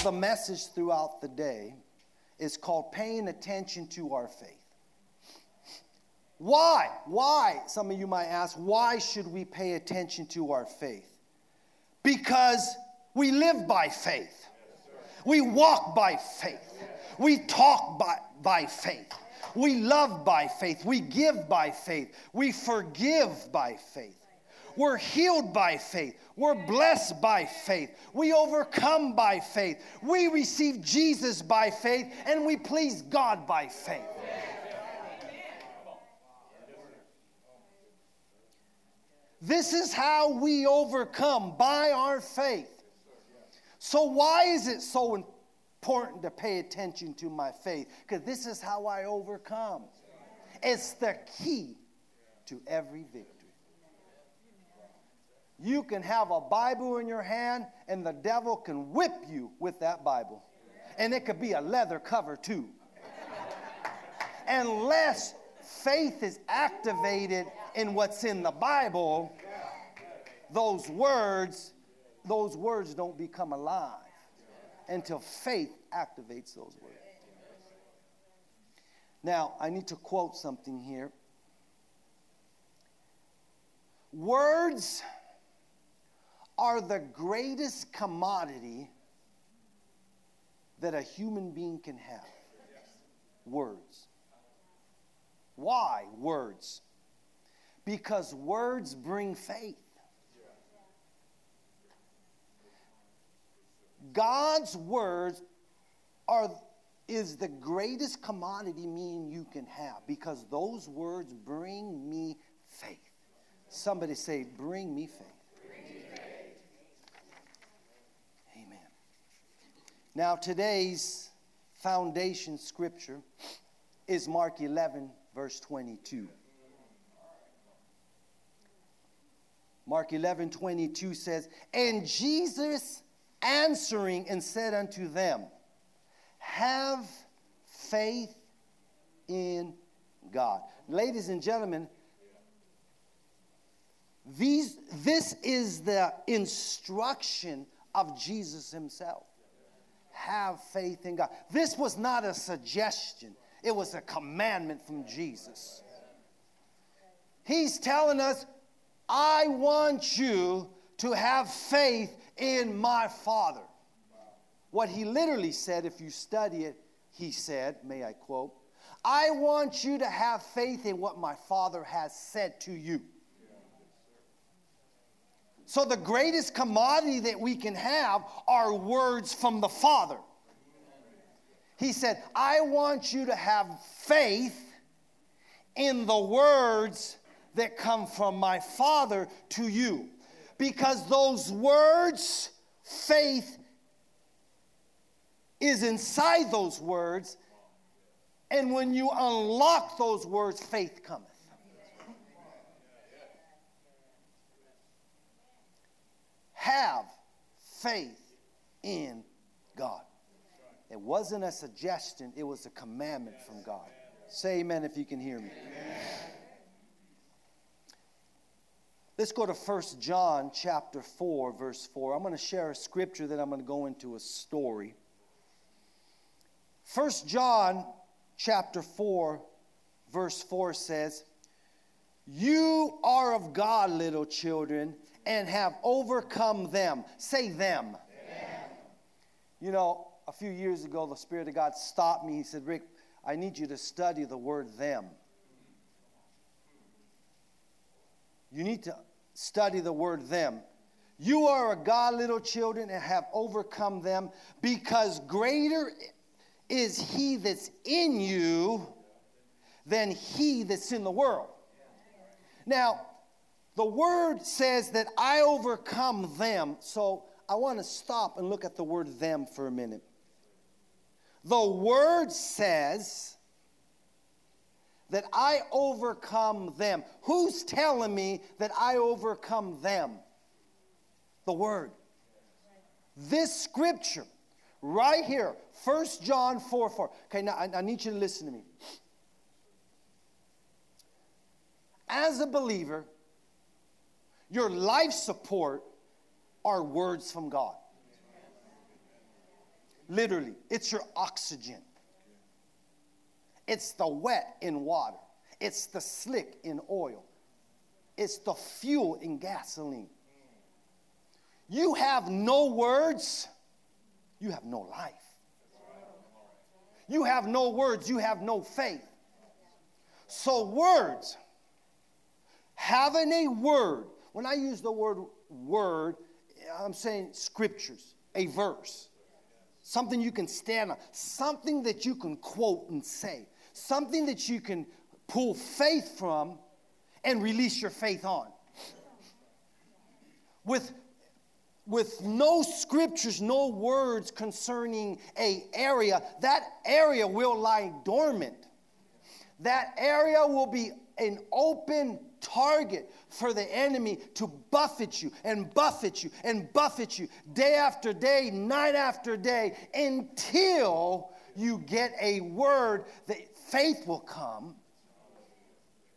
of the message throughout the day is called Paying Attention to Our Faith. Why? Why? Some of you might ask, why should we pay attention to our faith? Because we live by faith. We walk by faith. We talk by, by faith. We love by faith. We give by faith. We forgive by faith. We're healed by faith. We're blessed by faith. We overcome by faith. We receive Jesus by faith. And we please God by faith. This is how we overcome by our faith. So, why is it so important to pay attention to my faith? Because this is how I overcome. It's the key to every victory. You can have a Bible in your hand, and the devil can whip you with that Bible. And it could be a leather cover, too. Unless faith is activated in what's in the Bible, those words, those words don't become alive until faith activates those words. Now, I need to quote something here. Words are the greatest commodity that a human being can have. Words. Why words? Because words bring faith. God's words are is the greatest commodity me and you can have because those words bring me faith. Somebody say, bring me faith. Bring me faith. Amen. Now, today's foundation scripture is Mark 11, verse 22. Mark 11, 22 says, And Jesus answering and said unto them, Have faith in God. Ladies and gentlemen, these, this is the instruction of Jesus himself. Have faith in God. This was not a suggestion, it was a commandment from Jesus. He's telling us, I want you to have faith in my Father. What he literally said, if you study it, he said, may I quote, I want you to have faith in what my Father has said to you. So, the greatest commodity that we can have are words from the Father. He said, I want you to have faith in the words that come from my Father to you because those words, faith is inside those words. And when you unlock those words, faith cometh. Have faith in God. It wasn't a suggestion, it was a commandment from God. Say amen if you can hear me. Amen. Let's go to 1 John chapter 4, verse 4. I'm going to share a scripture, then I'm going to go into a story. 1 John chapter 4, verse 4 says, You are of God, little children, and have overcome them. Say them. You know, a few years ago, the Spirit of God stopped me. He said, Rick, I need you to study the word them. You need to study the word them. You are a God, little children, and have overcome them because greater is he that's in you than he that's in the world. Now, the word says that I overcome them. So I want to stop and look at the word them for a minute. The word says that I overcome them. Who's telling me that I overcome them? The Word. This scripture, right here, 1 John 4 4. Okay, now I, I need you to listen to me. As a believer, your life support are words from God. Literally, it's your oxygen. It's the wet in water. It's the slick in oil. It's the fuel in gasoline. You have no words, you have no life. You have no words, you have no faith. So, words, having a word, when I use the word word, I'm saying scriptures, a verse, something you can stand on, something that you can quote and say, something that you can pull faith from and release your faith on. With with no scriptures, no words concerning a area, that area will lie dormant. That area will be an open target for the enemy to buffet you and buffet you and buffet you day after day, night after day, until you get a word that faith will come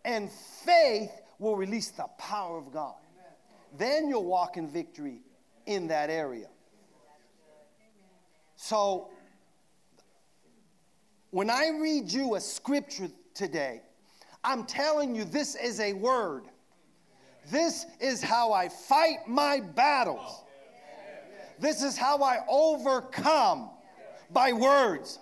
and faith will release the power of God. Then you'll walk in victory in that area. So, when I read you a scripture today, I'm telling you this is a word. This is how I fight my battles. This is how I overcome by words.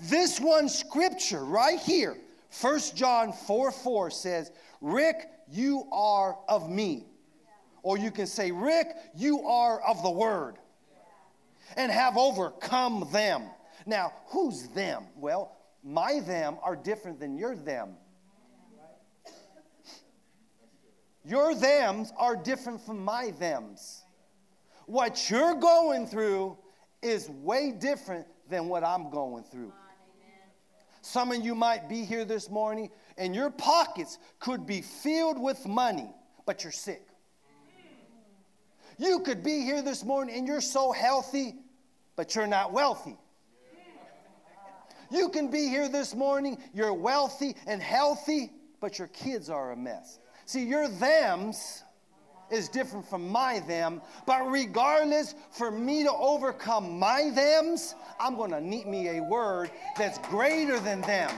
This one scripture right here, 1 John 4 4 says, Rick, you are of me. Or you can say, Rick, you are of the word and have overcome them. Now, who's them? Well, my them are different than your them. Your thems are different from my thems. What you're going through is way different than what I'm going through. Some of you might be here this morning and your pockets could be filled with money, but you're sick. You could be here this morning and you're so healthy, but you're not wealthy. You can be here this morning, you're wealthy and healthy, but your kids are a mess. See, your thems is different from my them, but regardless, for me to overcome my thems, I'm going to need me a word that's greater than them.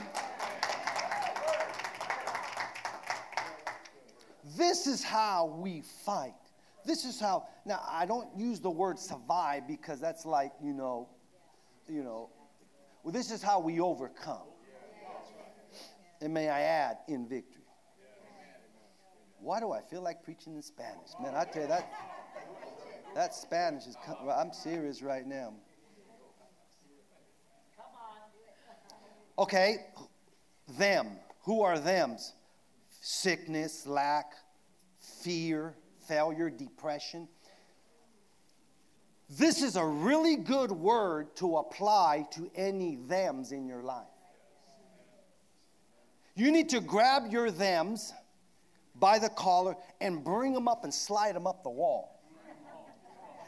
This is how we fight. This is how, now I don't use the word survive because that's like, you know, you know, well, this is how we overcome. And may I add, in victory. Why do I feel like preaching in Spanish? Man, I tell you, that, that Spanish is, I'm serious right now. Come on. Okay, them. Who are thems? Sickness, lack, fear, failure, depression. This is a really good word to apply to any thems in your life. You need to grab your thems by the collar and bring them up and slide them up the wall.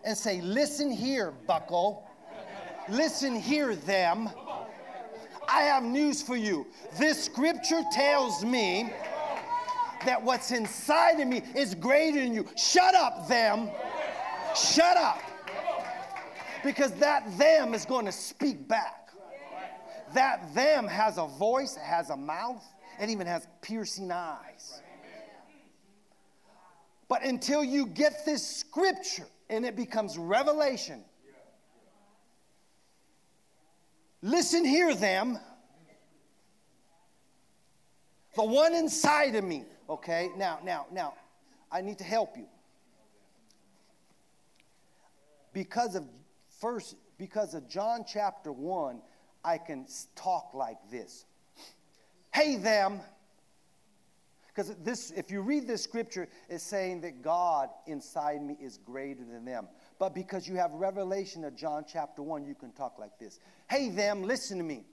And say, Listen here, bucko. Listen here, them. I have news for you. This scripture tells me that what's inside of me is greater than you. Shut up, them. Shut up. Because that them is going to speak back. That them has a voice, has a mouth, and even has piercing eyes. But until you get this scripture and it becomes revelation, listen here, them. The one inside of me Okay, now, now, now, I need to help you. Because of first, because of John chapter 1, I can talk like this. Hey, them. Because this, if you read this scripture, it's saying that God inside me is greater than them. But because you have revelation of John chapter 1, you can talk like this. Hey, them, listen to me.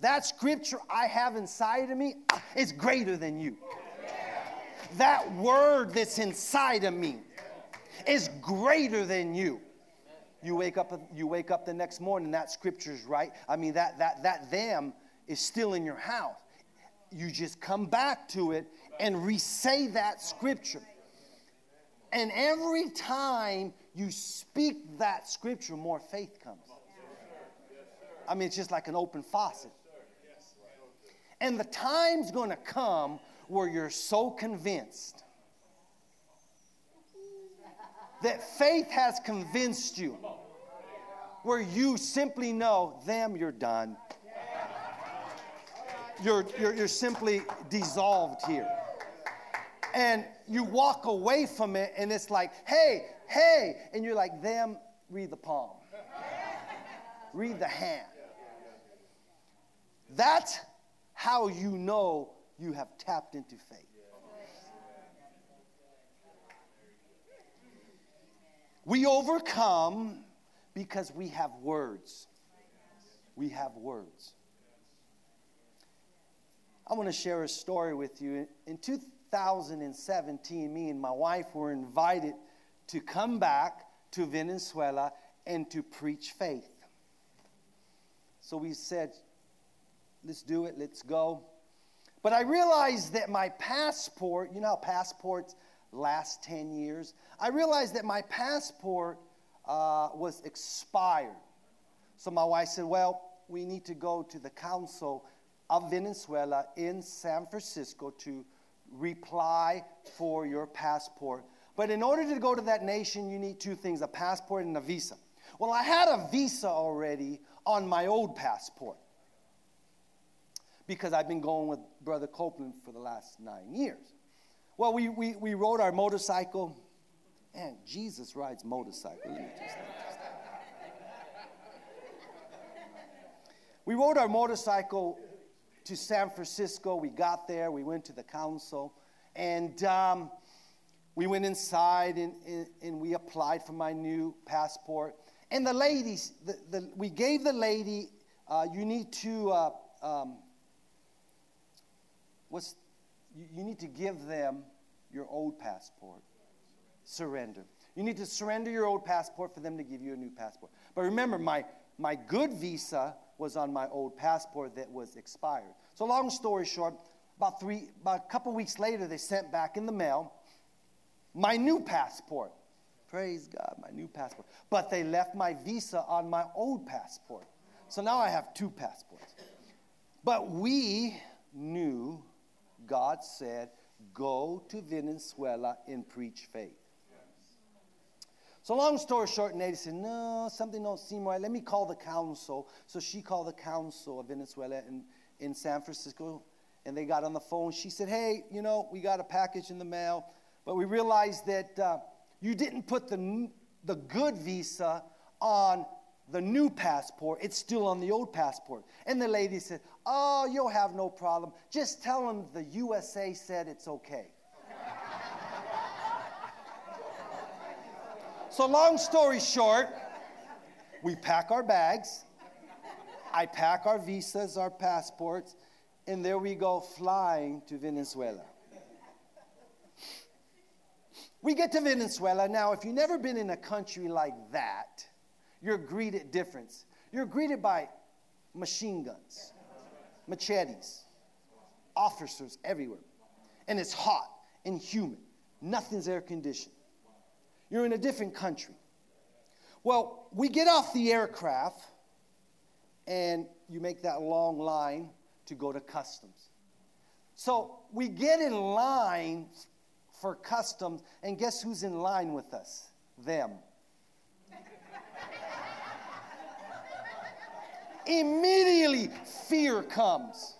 That scripture I have inside of me is greater than you. That word that's inside of me is greater than you. You wake up, you wake up the next morning, that scripture's right. I mean, that, that, that them is still in your house. You just come back to it and re-say that scripture. And every time you speak that scripture, more faith comes. I mean, it's just like an open faucet. And the time's going to come where you're so convinced that faith has convinced you, where you simply know, them, you're done. You're, you're, you're simply dissolved here. And you walk away from it, and it's like, hey, hey. And you're like, them, read the palm, read the hand. That's how you know you have tapped into faith. We overcome because we have words. We have words. I want to share a story with you. In 2017, me and my wife were invited to come back to Venezuela and to preach faith. So we said, let's do it, let's go. But I realized that my passport, you know how passports last 10 years? I realized that my passport uh, was expired. So my wife said, Well, we need to go to the Council of Venezuela in San Francisco to reply for your passport. But in order to go to that nation, you need two things a passport and a visa. Well, I had a visa already on my old passport because I've been going with Brother Copeland for the last nine years. Well, we, we, we rode our motorcycle, and Jesus rides motorcycle. we rode our motorcycle to San Francisco. We got there, we went to the council, and um, we went inside and, and, and, we applied for my new passport. And the ladies, the, the, we gave the lady, uh, you need to uh, um, what's, you, you need to give them your old passport. Surrender. You need to surrender your old passport for them to give you a new passport. But remember, my, my good visa was on my old passport that was expired. So, long story short, about three, about a couple weeks later, they sent back in the mail my new passport. Praise God, my new passport. But they left my visa on my old passport. So now I have two passports. But we knew God said, Go to Venezuela and preach faith. So long story short, Nettie said, no, something don't seem right. Let me call the council. So she called the council of Venezuela in, in San Francisco, and they got on the phone. She said, hey, you know, we got a package in the mail, but we realized that uh, you didn't put the, the good visa on the new passport. It's still on the old passport. And the lady said, Oh, you'll have no problem. Just tell them the USA said it's okay. So, long story short, we pack our bags. I pack our visas, our passports, and there we go flying to Venezuela. We get to Venezuela. Now, if you've never been in a country like that, you're greeted different. You're greeted by machine guns, machetes, officers everywhere. And it's hot and humid. Nothing's air conditioned. You're in a different country. Well, we get off the aircraft and you make that long line to go to customs. So we get in line for customs, and guess who's in line with us? Them. immediately fear comes,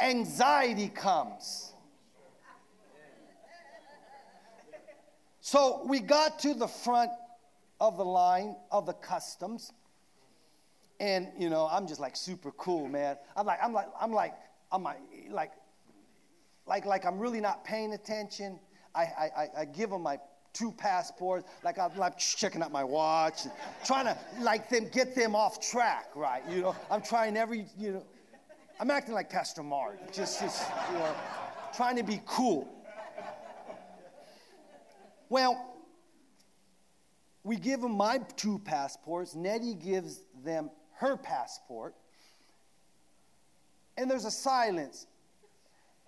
anxiety comes. So we got to the front of the line of the customs. And you know, I'm just like super cool, man. I'm like, I'm like, I'm like, I'm like, like, like, I'm really not paying attention. I, I, I give them my two passports. Like I'm like checking out my watch, trying to like them get them off track, right? You know, I'm trying every, you know, I'm acting like Pastor Mark, just, just you know, trying to be cool. Well, we give them my two passports. Nettie gives them her passport. And there's a silence.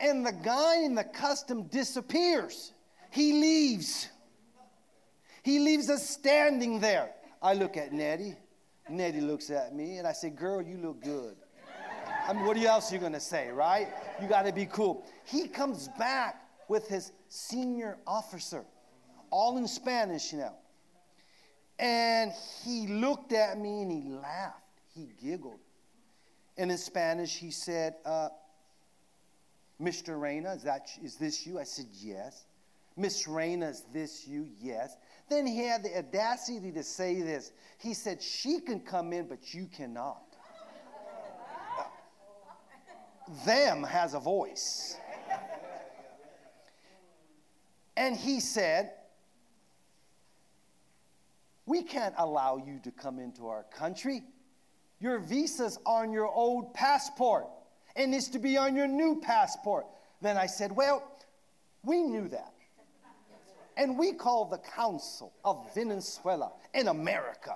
And the guy in the custom disappears. He leaves. He leaves us standing there. I look at Nettie. Nettie looks at me and I say, Girl, you look good. I mean, what else are you going to say, right? You got to be cool. He comes back with his senior officer, all in Spanish now. And he looked at me and he laughed. He giggled. And in Spanish, he said, uh, Mr. Reyna, is, that, is this you? I said, Yes. Miss Reyna, is this you? Yes. Then he had the audacity to say this. He said, She can come in, but you cannot. them has a voice. And he said, We can't allow you to come into our country. Your visa's on your old passport and it's to be on your new passport. Then I said, Well, we knew that. And we call the Council of Venezuela in America.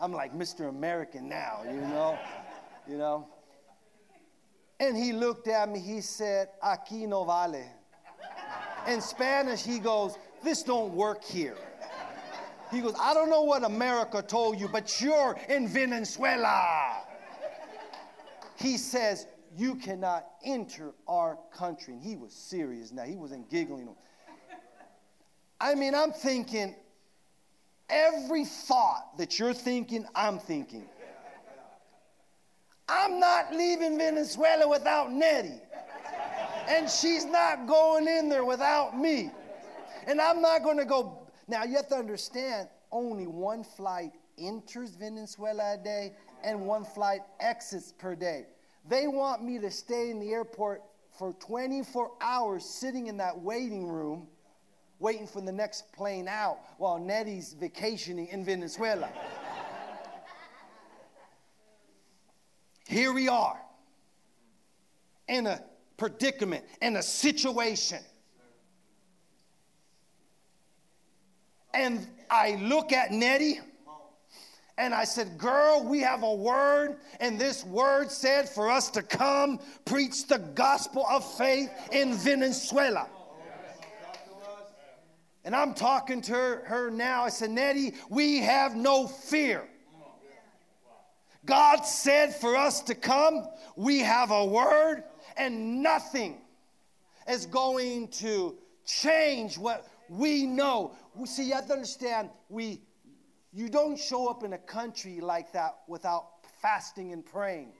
I'm like Mr. American now, you know, you know. And he looked at me, he said, Aquí no vale. In Spanish, he goes, This don't work here. He goes, I don't know what America told you, but you're in Venezuela. He says, You cannot enter our country. And he was serious now. He wasn't giggling. I mean, I'm thinking, every thought that you're thinking, I'm thinking. I'm not leaving Venezuela without Nettie. And she's not going in there without me. And I'm not going to go. Now, you have to understand only one flight enters Venezuela a day and one flight exits per day. They want me to stay in the airport for 24 hours sitting in that waiting room waiting for the next plane out while Nettie's vacationing in Venezuela. Here we are in a predicament, in a situation. And I look at Nettie and I said, Girl, we have a word, and this word said for us to come preach the gospel of faith in Venezuela. And I'm talking to her, her now. I said, Nettie, we have no fear. God said for us to come, we have a word, and nothing is going to change what we know. We, see, you have to understand, we you don't show up in a country like that without fasting and praying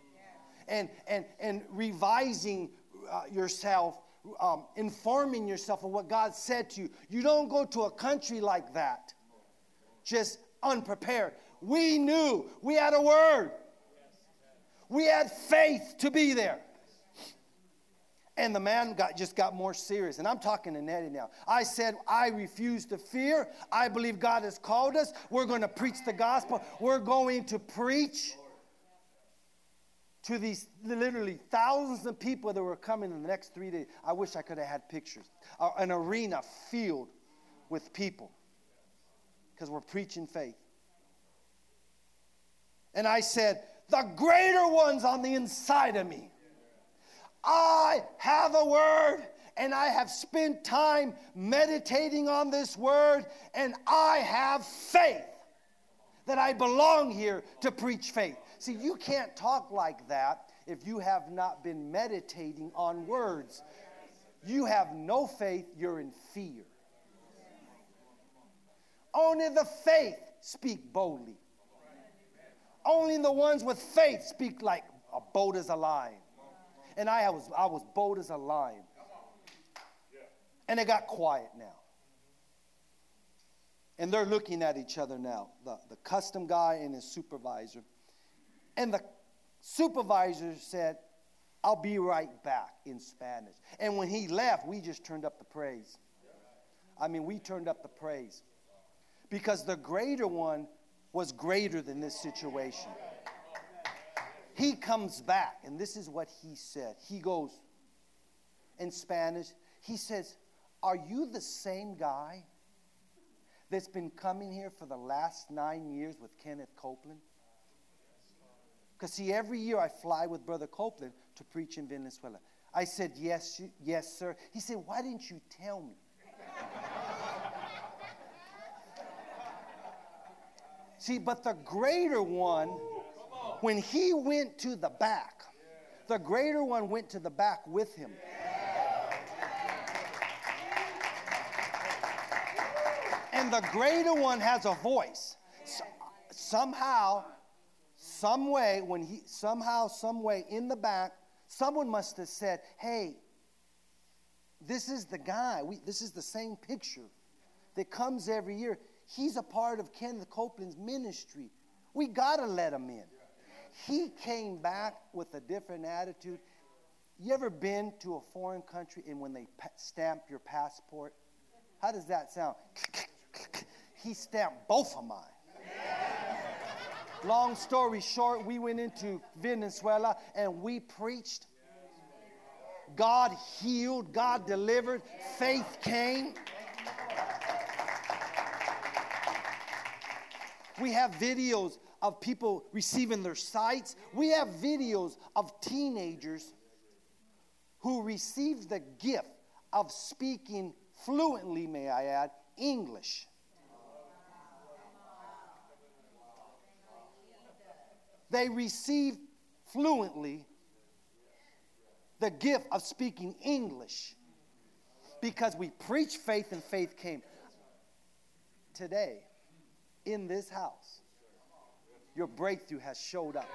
and and and revising uh, yourself um, informing yourself of what God said to you. You don't go to a country like that just unprepared. We knew we had a word, we had faith to be there. And the man got, just got more serious. And I'm talking to Nettie now. I said, I refuse to fear. I believe God has called us. We're going to preach the gospel. We're going to preach to these literally thousands of people that were coming in the next three days. I wish I could have had pictures. An arena filled with people because we're preaching faith. And I said, The greater one's on the inside of me. I have a word and I have spent time meditating on this word, and I have faith that I belong here to preach faith. See, you can't talk like that if you have not been meditating on words. You have no faith, you're in fear. Only the faith speak boldly. Only the ones with faith speak like a bold as a lion. And I was, I was bold as a lion. And it got quiet now. And they're looking at each other now, the, the custom guy and his supervisor. And the supervisor said, I'll be right back in Spanish. And when he left, we just turned up the praise. I mean, we turned up the praise. Because the greater one was greater than this situation. He comes back, and this is what he said. He goes in Spanish, he says, Are you the same guy that's been coming here for the last nine years with Kenneth Copeland? Because, see, every year I fly with Brother Copeland to preach in Venezuela. I said, Yes, yes, sir. He said, Why didn't you tell me? See, but the greater one, when he went to the back, the greater one went to the back with him. And the greater one has a voice. So, somehow, some way, when he somehow, some way in the back, someone must have said, Hey, this is the guy. We, this is the same picture that comes every year. He's a part of Kenneth Copeland's ministry. We got to let him in. He came back with a different attitude. You ever been to a foreign country and when they stamp your passport? How does that sound? he stamped both of mine. Long story short, we went into Venezuela and we preached. God healed, God delivered, faith came. We have videos of people receiving their sights. We have videos of teenagers who received the gift of speaking fluently, may I add, English. They received fluently the gift of speaking English because we preach faith and faith came. Today, in this house, your breakthrough has showed up.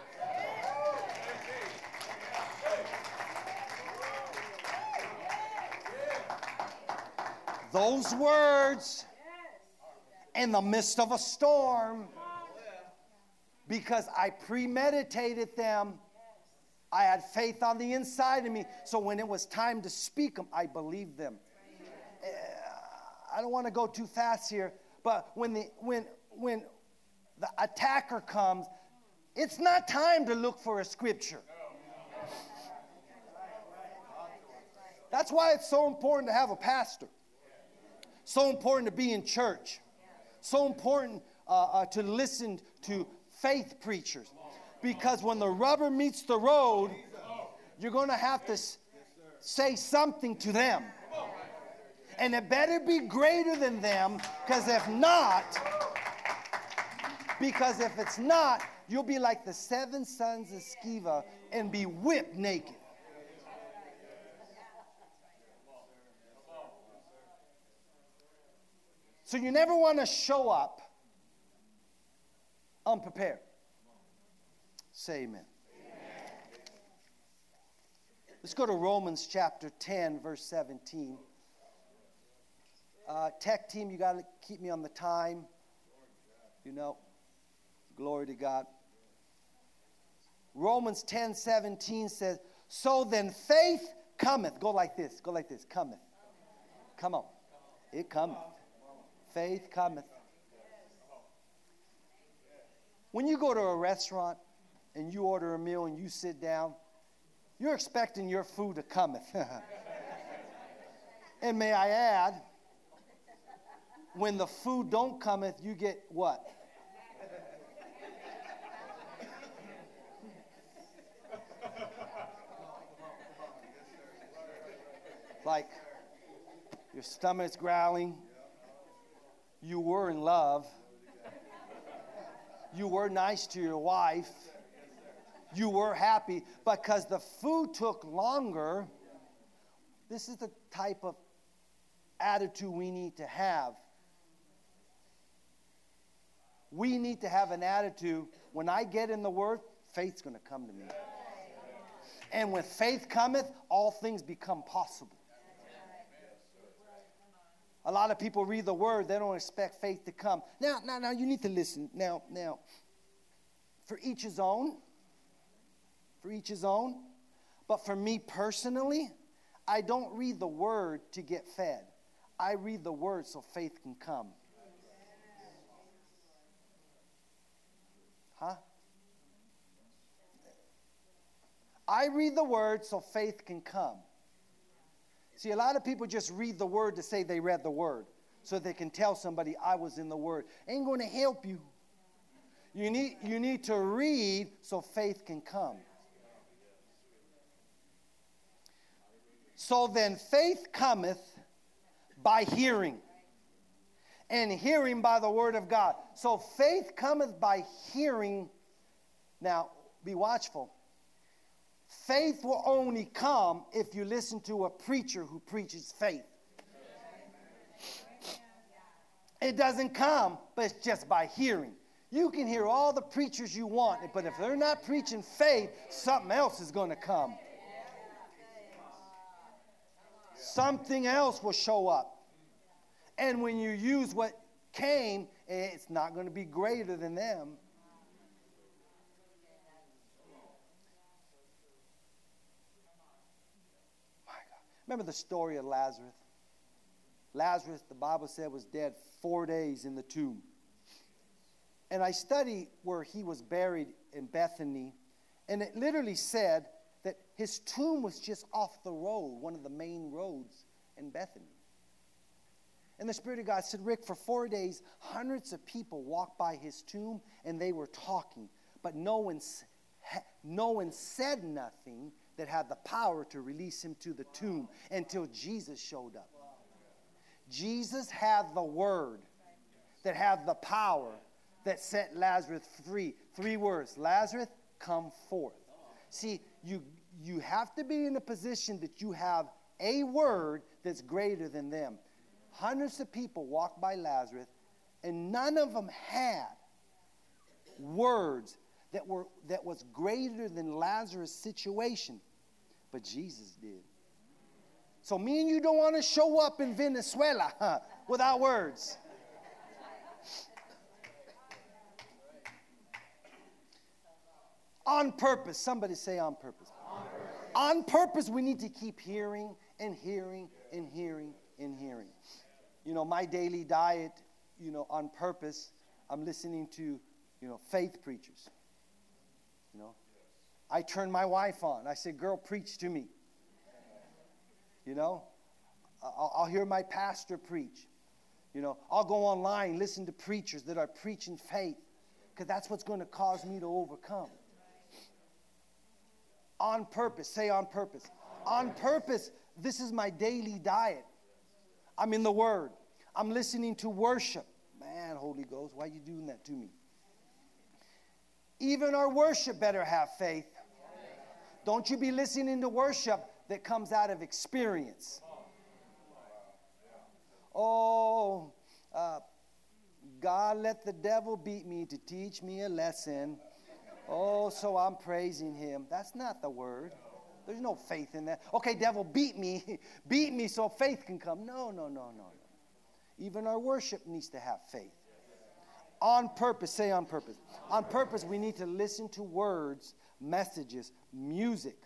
Those words in the midst of a storm, because I premeditated them. I had faith on the inside of me. So when it was time to speak them, I believed them. Eh, I don't want to go too fast here, but when the when when the attacker comes, it's not time to look for a scripture. That's why it's so important to have a pastor. So important to be in church. So important uh, uh, to listen to faith preachers. Because when the rubber meets the road, you're going to have to say something to them. And it better be greater than them, because if not, because if it's not, you'll be like the seven sons of Sceva and be whipped naked. So you never want to show up unprepared. Say amen. amen. Let's go to Romans chapter 10, verse 17. Uh, tech team, you got to keep me on the time. You know. Glory to God. Romans 10 17 says, So then faith cometh. Go like this. Go like this. Cometh. Come on. It cometh. Faith cometh. When you go to a restaurant and you order a meal and you sit down, you're expecting your food to cometh. and may I add, when the food don't cometh, you get what? Like your stomach's growling. You were in love. You were nice to your wife. You were happy because the food took longer. This is the type of attitude we need to have. We need to have an attitude when I get in the Word, faith's going to come to me. And when faith cometh, all things become possible. A lot of people read the word, they don't expect faith to come. Now, now, now, you need to listen. Now, now, for each his own. For each his own. But for me personally, I don't read the word to get fed. I read the word so faith can come. Huh? I read the word so faith can come. See, a lot of people just read the word to say they read the word so they can tell somebody I was in the word. Ain't going to help you. You need, you need to read so faith can come. So then faith cometh by hearing, and hearing by the word of God. So faith cometh by hearing. Now, be watchful. Faith will only come if you listen to a preacher who preaches faith. It doesn't come, but it's just by hearing. You can hear all the preachers you want, but if they're not preaching faith, something else is going to come. Something else will show up. And when you use what came, it's not going to be greater than them. Remember the story of Lazarus? Lazarus, the Bible said, was dead four days in the tomb. And I studied where he was buried in Bethany, and it literally said that his tomb was just off the road, one of the main roads in Bethany. And the Spirit of God said, Rick, for four days, hundreds of people walked by his tomb and they were talking, but no one, no one said nothing that had the power to release him to the tomb until Jesus showed up. Jesus had the word that had the power that set Lazarus free. Three words Lazarus, come forth. See, you, you have to be in a position that you have a word that's greater than them. Hundreds of people walked by Lazarus, and none of them had words that were that was greater than Lazarus' situation, but Jesus did. So me and you don't want to show up in Venezuela huh, without words. on purpose. Somebody say on purpose. On purpose. On purpose, we need to keep hearing and hearing and hearing and hearing. You know, my daily diet, you know, on purpose, I'm listening to, you know, faith preachers. You know, I turn my wife on. I say, girl, preach to me. You know, I'll, I'll hear my pastor preach. You know, I'll go online, listen to preachers that are preaching faith, because that's what's going to cause me to overcome. On purpose, say on purpose. On purpose, this is my daily diet. I'm in the Word. I'm listening to worship. Man, Holy Ghost, why are you doing that to me? Even our worship better have faith. Don't you be listening to worship that comes out of experience. Oh, uh, God let the devil beat me to teach me a lesson. Oh, so I'm praising him. That's not the word. There's no faith in that. Okay, devil, beat me. beat me so faith can come. No, no, no, no, no. Even our worship needs to have faith. On purpose, say on purpose. On purpose, we need to listen to words, messages, music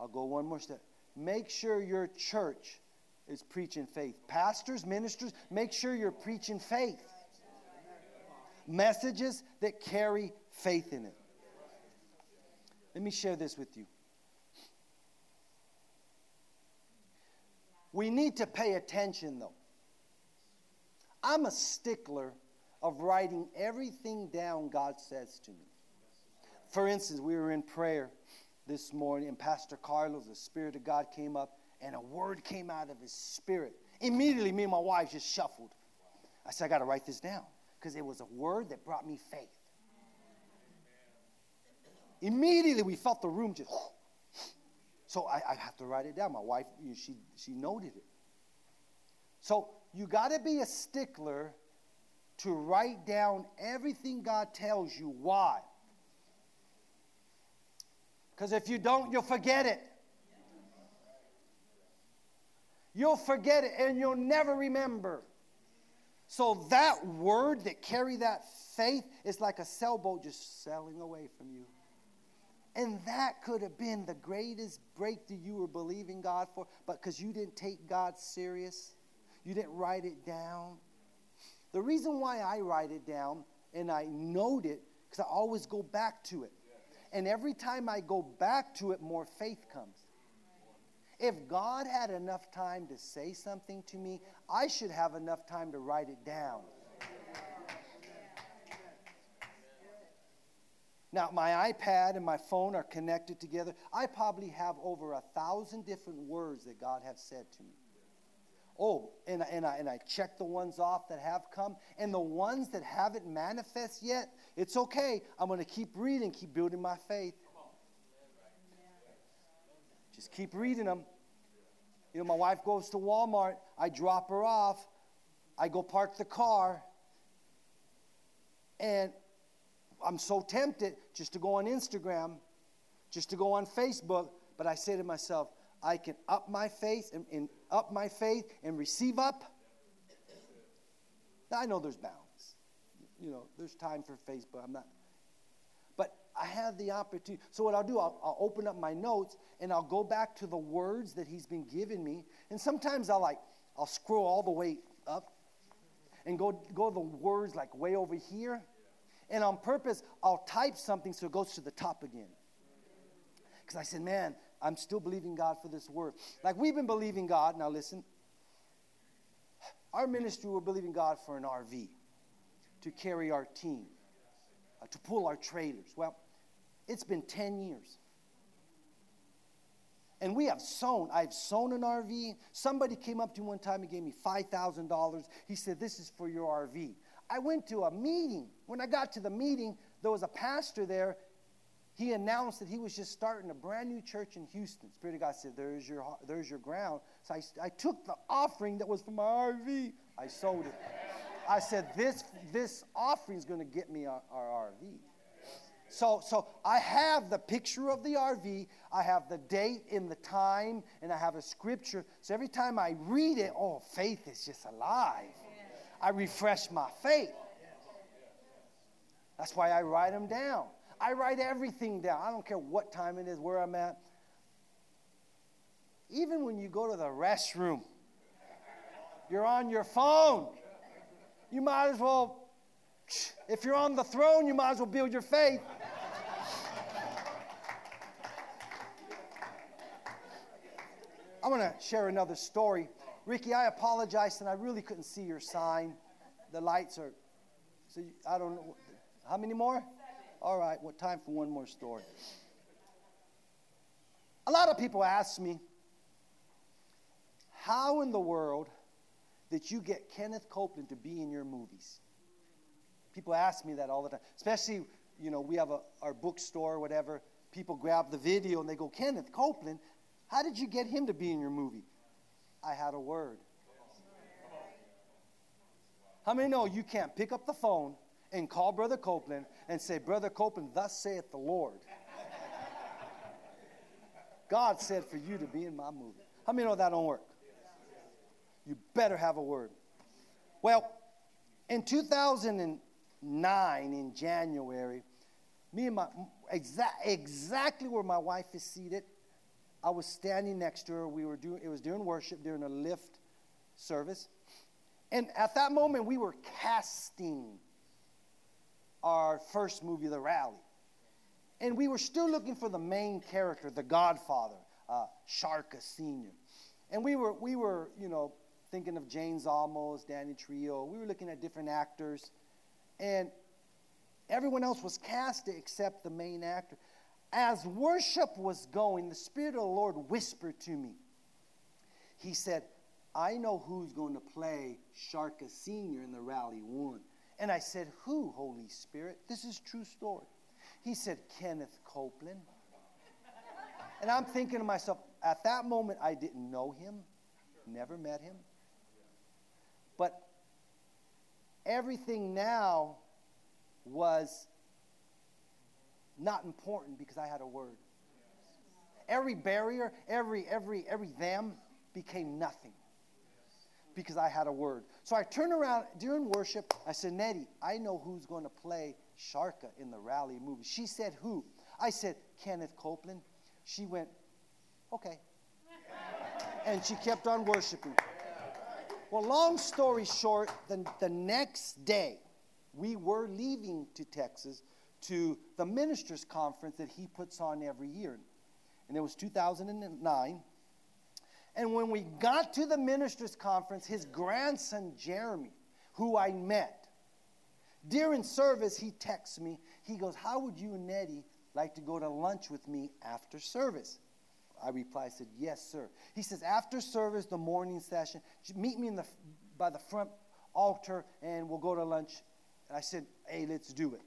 I'll go one more step. Make sure your church is preaching faith. Pastors, ministers, make sure you're preaching faith. Messages that carry faith in it. Let me share this with you. We need to pay attention, though. I'm a stickler of writing everything down God says to me. For instance, we were in prayer this morning, and Pastor Carlos, the Spirit of God came up, and a word came out of his spirit. Immediately, me and my wife just shuffled. I said, I got to write this down because it was a word that brought me faith. Immediately, we felt the room just. So I, I have to write it down. My wife, she, she noted it. So you got to be a stickler to write down everything God tells you. Why? Because if you don't, you'll forget it. You'll forget it and you'll never remember. So that word that carry that faith is like a sailboat just sailing away from you. And that could have been the greatest breakthrough you were believing God for, but because you didn't take God serious, you didn't write it down. The reason why I write it down and I note it, because I always go back to it. And every time I go back to it, more faith comes. If God had enough time to say something to me, I should have enough time to write it down. Now, my iPad and my phone are connected together. I probably have over a thousand different words that God has said to me. Oh, and, and, I, and I check the ones off that have come. And the ones that haven't manifest yet, it's okay. I'm going to keep reading, keep building my faith. Just keep reading them. You know, my wife goes to Walmart. I drop her off. I go park the car. And I'm so tempted just to go on Instagram, just to go on Facebook. But I say to myself, I can up my faith and, and up my faith and receive up. Now, I know there's bounds. You know, there's time for Facebook. I'm not. But I have the opportunity. So what I'll do, I'll, I'll open up my notes and I'll go back to the words that he's been giving me. And sometimes I'll like, I'll scroll all the way up and go, go the words like way over here. And on purpose, I'll type something so it goes to the top again. Because I said, man, I'm still believing God for this word. Like we've been believing God. Now listen. Our ministry, we're believing God for an RV to carry our team, uh, to pull our trailers. Well, it's been 10 years. And we have sown. I've sown an RV. Somebody came up to me one time and gave me $5,000. He said, This is for your RV. I went to a meeting. When I got to the meeting, there was a pastor there he announced that he was just starting a brand new church in Houston. Spirit of God said, There's your, there's your ground. So I, I took the offering that was from my RV, I sold it. I said, This, this offering is going to get me our, our RV. So, so I have the picture of the RV, I have the date and the time, and I have a scripture. So every time I read it, oh, faith is just alive. I refresh my faith. That's why I write them down. I write everything down. I don't care what time it is, where I'm at. Even when you go to the restroom, you're on your phone. You might as well, if you're on the throne, you might as well build your faith. I want to share another story. Ricky, I apologize, and I really couldn't see your sign. The lights are, so I don't know. How many more? All right, what time for one more story? A lot of people ask me, how in the world did you get Kenneth Copeland to be in your movies? People ask me that all the time, especially, you know, we have a, our bookstore or whatever. People grab the video and they go, Kenneth Copeland, how did you get him to be in your movie? I had a word. How many know you can't pick up the phone and call Brother Copeland and say, Brother Copeland, thus saith the Lord. God said for you to be in my movie. How many know that don't work? You better have a word. Well, in 2009, in January, me and my, exa- exactly where my wife is seated, I was standing next to her. We were doing, it was during worship, during a lift service. And at that moment, we were casting our first movie, The Rally. And we were still looking for the main character, the Godfather, uh, Sharka Sr. And we were, we were, you know, thinking of James Olmos, Danny Trejo. We were looking at different actors. And everyone else was cast except the main actor. As worship was going, the Spirit of the Lord whispered to me. He said, I know who's going to play Sharka Sr. in the Rally 1. And I said, Who, Holy Spirit? This is true story. He said, Kenneth Copeland. And I'm thinking to myself, at that moment, I didn't know him, never met him. But everything now was not important because I had a word. Every barrier, every, every, every them became nothing because I had a word. So I turned around during worship. I said, Nettie, I know who's going to play Sharka in the Rally movie. She said, Who? I said, Kenneth Copeland. She went, Okay. and she kept on worshiping. Well, long story short, the, the next day, we were leaving to Texas to the ministers' conference that he puts on every year. And it was 2009. And when we got to the ministers' conference, his grandson, Jeremy, who I met, during service, he texts me. He goes, How would you and Nettie like to go to lunch with me after service? I replied, I said, Yes, sir. He says, After service, the morning session, meet me in the, by the front altar and we'll go to lunch. And I said, Hey, let's do it.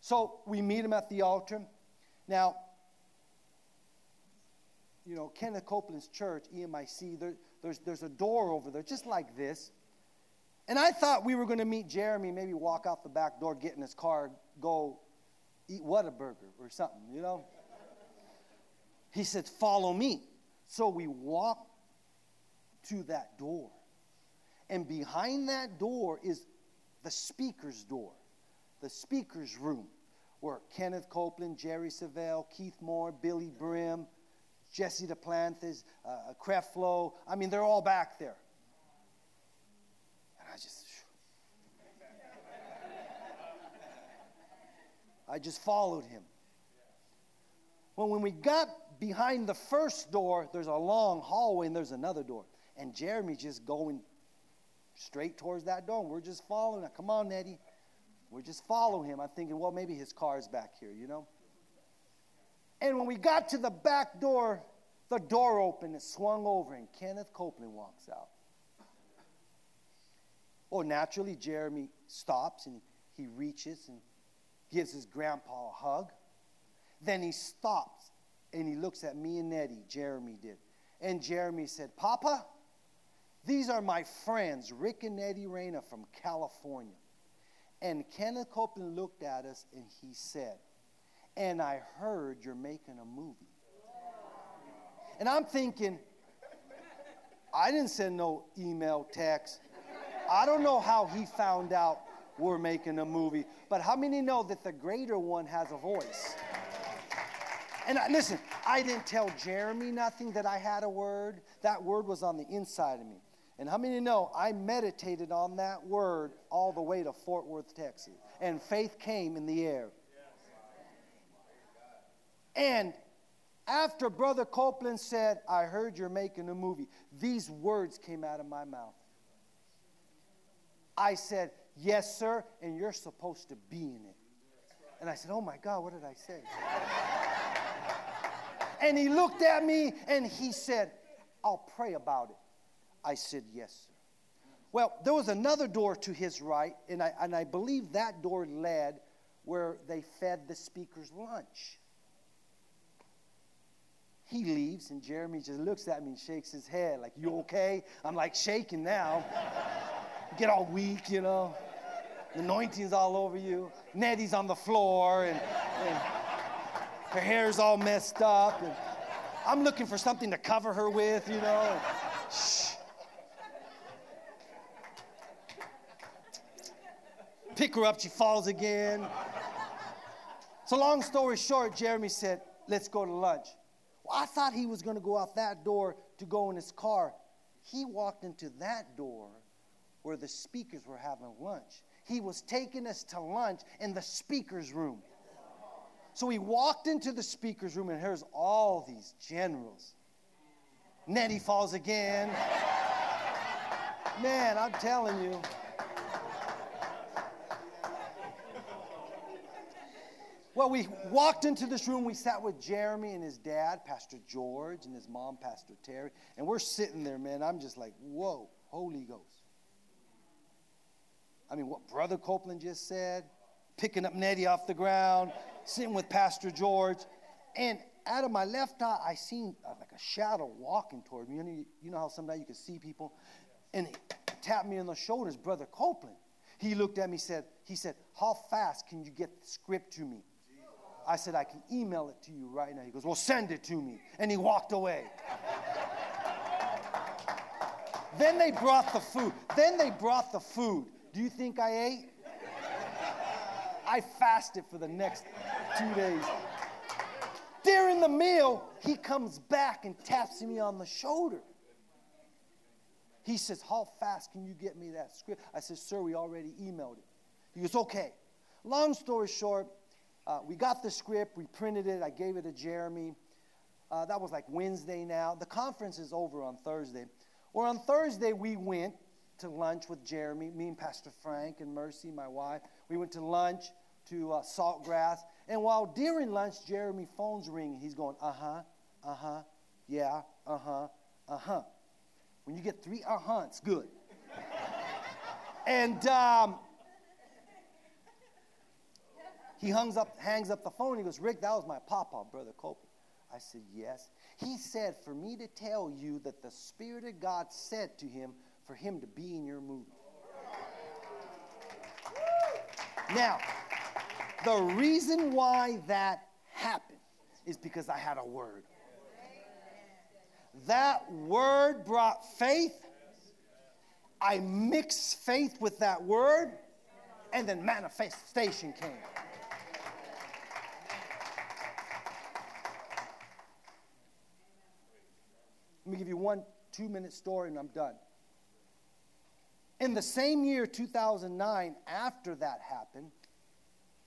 So we meet him at the altar. Now, you know, Kenneth Copeland's church, EMIC, there, there's, there's a door over there just like this. And I thought we were going to meet Jeremy, maybe walk out the back door, get in his car, go eat Whataburger or something, you know? He said, Follow me. So we walked to that door. And behind that door is the speaker's door, the speaker's room, where Kenneth Copeland, Jerry Savelle, Keith Moore, Billye Brim, Jesse Duplantis, uh, Creflo, I mean, they're all back there. And I just, I just followed him. Well, when we got behind the first door, there's a long hallway and there's another door. And Jeremy just going straight towards that door. And we're just following. Come on, Nettie. We're just following him. I'm thinking, well, maybe his car's back here, you know? And when we got to the back door, the door opened, it swung over, and Kenneth Copeland walks out. Oh, naturally, Jeremy stops and he reaches and gives his grandpa a hug. Then he stops and he looks at me and Nettie, Jeremy did. And Jeremy said, Papa, these are my friends, Rick and Nettie Reyna from California. And Kenneth Copeland looked at us and he said, And I heard you're making a movie. And I'm thinking, I didn't send no email, text. I don't know how he found out we're making a movie, but how many know that the greater one has a voice? And I, listen, I didn't tell Jeremy nothing that I had a word. That word was on the inside of me. And how many know I meditated on that word all the way to Fort Worth, Texas? And faith came in the air. And after Brother Copeland said, I heard you're making a movie, these words came out of my mouth. I said, Yes, sir, and you're supposed to be in it. And I said, Oh my God, what did I say? and he looked at me and he said, I'll pray about it. I said, Yes, sir. Well, there was another door to his right, and I, and I believe that door led where they fed the speaker's lunch. He leaves, and Jeremy just looks at me and shakes his head, like, You okay? I'm like shaking now. Get all weak, you know. The anointing's all over you. Nettie's on the floor, and, and her hair's all messed up. And I'm looking for something to cover her with, you know. And, shh. Pick her up, she falls again. So, long story short, Jeremy said, Let's go to lunch. Well, I thought he was going to go out that door to go in his car. He walked into that door where the speakers were having lunch. He was taking us to lunch in the speaker's room. So he walked into the speaker's room, and here's all these generals. Nettie falls again. Man, I'm telling you. Well, we walked into this room. We sat with Jeremy and his dad, Pastor George, and his mom, Pastor Terri. And we're sitting there, man. I'm just like, whoa, Holy Ghost. I mean, what Brother Copeland just said, picking up Nettie off the ground, sitting with Pastor George. And out of my left eye, I seen uh, like a shadow walking toward me. You know, you know how sometimes you can see people? And he tapped me on the shoulders, Brother Copeland. He looked at me said, he said, how fast can you get the script to me? I said, I can email it to you right now. He goes, Well, send it to me. And he walked away. then they brought the food. Then they brought the food. Do you think I ate? I fasted for the next two days. During the meal, he comes back and taps me on the shoulder. He says, How fast can you get me that script? I said, Sir, we already emailed it. He goes, Okay. Long story short, uh, we got the script, we printed it, I gave it to Jeremy. Uh, that was like Wednesday now. The conference is over on Thursday. Or on Thursday, we went to lunch with Jeremy, me and Pastor Frank and Mercy, my wife. We went to lunch to uh, Saltgrass. And while during lunch, Jeremy phone's ringing. He's going, uh huh, uh huh, yeah, uh huh, uh huh. When you get three uh huh, it's good. and um, he hangs up, hangs up the phone. He goes, Rick, that was my papa, Brother Copeland. I said, Yes. He said, For me to tell you that the Spirit of God said to him for him to be in your movie. Now, the reason why that happened is because I had a word. That word brought faith. I mixed faith with that word, and then manifestation came. Let me give you one two minute story and I'm done. In the same year, 2009, after that happened,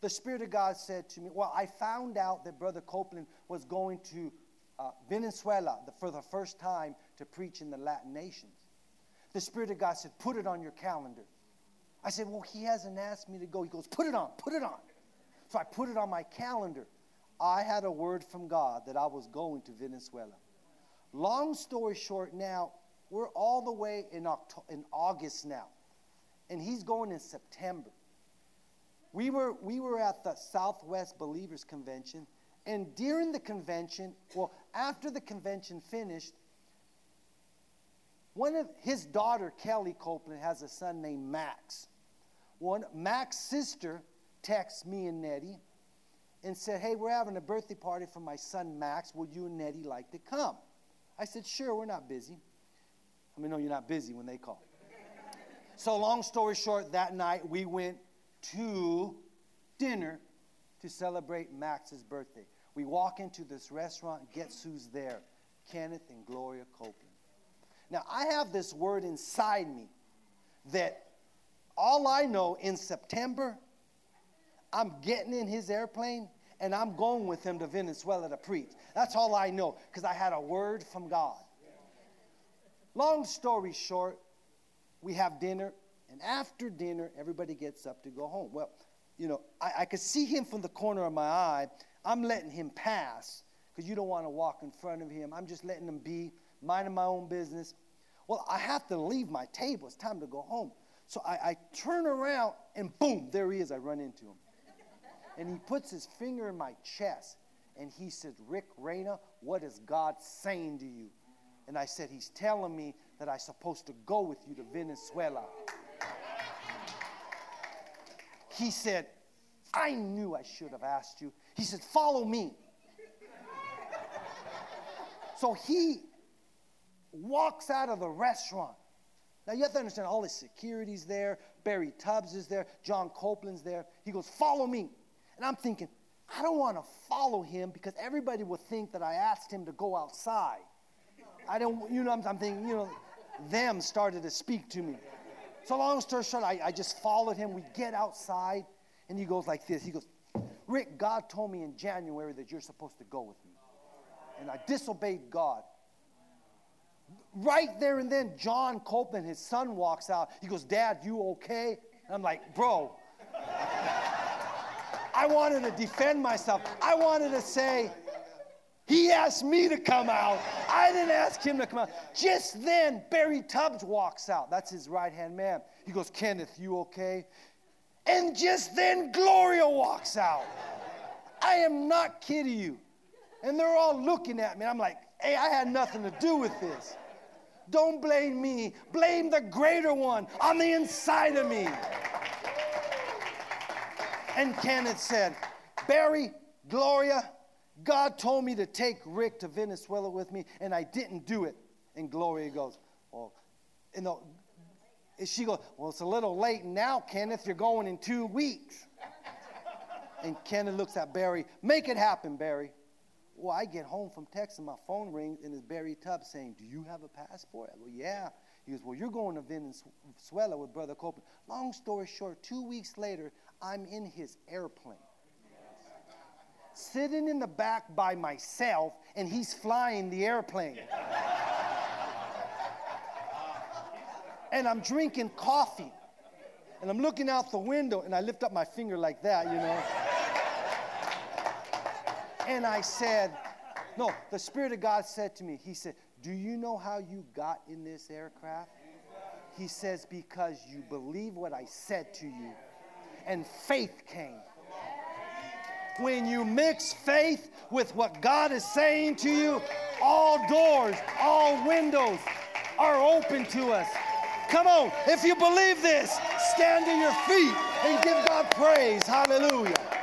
the Spirit of God said to me, Well, I found out that Brother Copeland was going to uh, Venezuela for the first time to preach in the Latin nations. The Spirit of God said, Put it on your calendar. I said, Well, he hasn't asked me to go. He goes, Put it on, put it on. So I put it on my calendar. I had a word from God that I was going to Venezuela. Long story short, now we're all the way in, October, in August now, and he's going in September. We were, we were at the Southwest Believers Convention, and during the convention, well, after the convention finished, one of his daughter, Kellie Copeland, has a son named Max. One Max's sister texts me and Nettie and said, Hey, we're having a birthday party for my son Max. Would you and Nettie like to come? I said, Sure, we're not busy. I mean, no, you're not busy when they call. so, long story short, that night we went to dinner to celebrate Max's birthday. We walk into this restaurant, guess who's there? Kenneth and Gloria Copeland. Now, I have this word inside me that all I know in September, I'm getting in his airplane and I'm going with him to Venezuela to preach. That's all I know because I had a word from God. Long story short, we have dinner, and after dinner, everybody gets up to go home. Well, you know, I, I could see him from the corner of my eye. I'm letting him pass because you don't want to walk in front of him. I'm just letting him be, minding my own business. Well, I have to leave my table. It's time to go home. So I, I turn around, and boom, there he is. I run into him. And he puts his finger in my chest, and he said, Rick Reyna, what is God saying to you? And I said, He's telling me that I'm supposed to go with you to Venezuela. He said, I knew I should have asked you. He said, Follow me. so he walks out of the restaurant. Now you have to understand all the security's there, Barry Tubbs is there, John Copeland's there. He goes, Follow me. And I'm thinking, I don't want to follow him because everybody will think that I asked him to go outside. I don't, you know, I'm, I'm thinking, you know, them started to speak to me. So long story short, I, I just followed him. We get outside, and he goes like this. He goes, Rick, God told me in January that you're supposed to go with me. And I disobeyed God. Right there and then, John Copeland, his son, walks out. He goes, Dad, you okay? And I'm like, Bro. I wanted to defend myself. I wanted to say, he asked me to come out. I didn't ask him to come out. Just then, Barry Tubbs walks out. That's his right hand man. He goes, Kenneth, you okay? And just then, Gloria walks out. I am not kidding you. And they're all looking at me. I'm like, hey, I had nothing to do with this. Don't blame me. Blame the greater one on the inside of me. And Kenneth said, Barry, Gloria, God told me to take Rick to Venezuela with me, and I didn't do it. And Gloria goes, Well, you know, she goes, Well, it's a little late now, Kenneth. You're going in two weeks. And Kenneth looks at Barry, Make it happen, Barry. Well, I get home from Texas, my phone rings, and it's Barry Tubbs saying, Do you have a passport? I go, Yeah. He goes, Well, you're going to Venezuela with Brother Copeland. Long story short, two weeks later, I'm in his airplane sitting in the back by myself, and he's flying the airplane. and I'm drinking coffee. And I'm looking out the window, and I lift up my finger like that, you know. and I said, No, the Spirit of God said to me, He said, Do you know how you got in this aircraft? He says, Because you believe what I said to you, and faith came. When you mix faith with what God is saying to you, all doors, all windows are open to us. Come on, if you believe this, stand to your feet and give God praise. Hallelujah.